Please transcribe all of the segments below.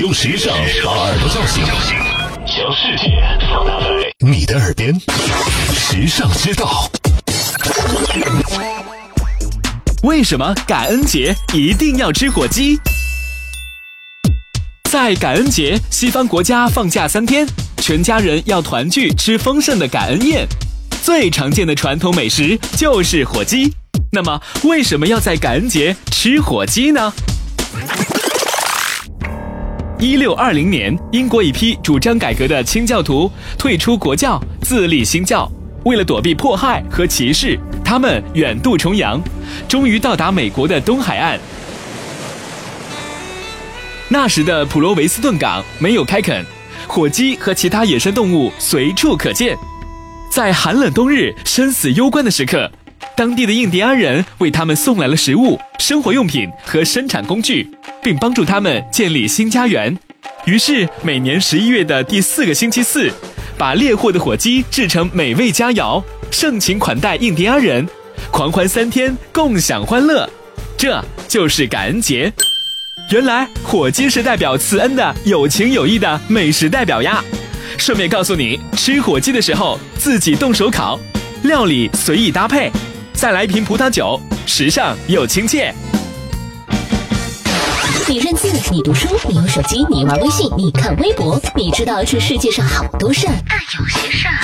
用时尚把耳朵叫醒，将世界放大在你的耳边。时尚之道，为什么感恩节一定要吃火鸡？在感恩节，西方国家放假三天，全家人要团聚吃丰盛的感恩宴。最常见的传统美食就是火鸡。那么，为什么要在感恩节吃火鸡呢？一六二零年，英国一批主张改革的清教徒退出国教，自立新教。为了躲避迫害和歧视，他们远渡重洋，终于到达美国的东海岸。那时的普罗维斯顿港没有开垦，火鸡和其他野生动物随处可见。在寒冷冬日、生死攸关的时刻，当地的印第安人为他们送来了食物、生活用品和生产工具。并帮助他们建立新家园。于是，每年十一月的第四个星期四，把猎获的火鸡制成美味佳肴，盛情款待印第安人，狂欢三天，共享欢乐。这就是感恩节。原来，火鸡是代表慈恩的有情有义的美食代表呀。顺便告诉你，吃火鸡的时候自己动手烤，料理随意搭配，再来一瓶葡萄酒，时尚又亲切。你认字，你读书，你用手机，你玩微信，你看微博，你知道这世界上好多事儿，但有些事儿，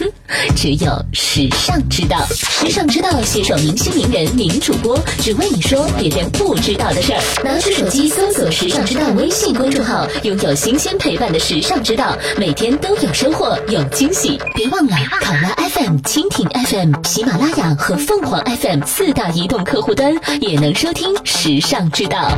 哼，只有时尚知道。时尚知道携手明星名人名主播，只为你说别人不知道的事儿。拿出手机搜索“时尚知道”微信公众号，拥有新鲜陪伴的时尚知道，每天都有收获，有惊喜。别忘了，考拉 FM、蜻蜓 FM、喜马拉雅和凤凰 FM 四大移动客户端也能收听时尚知道。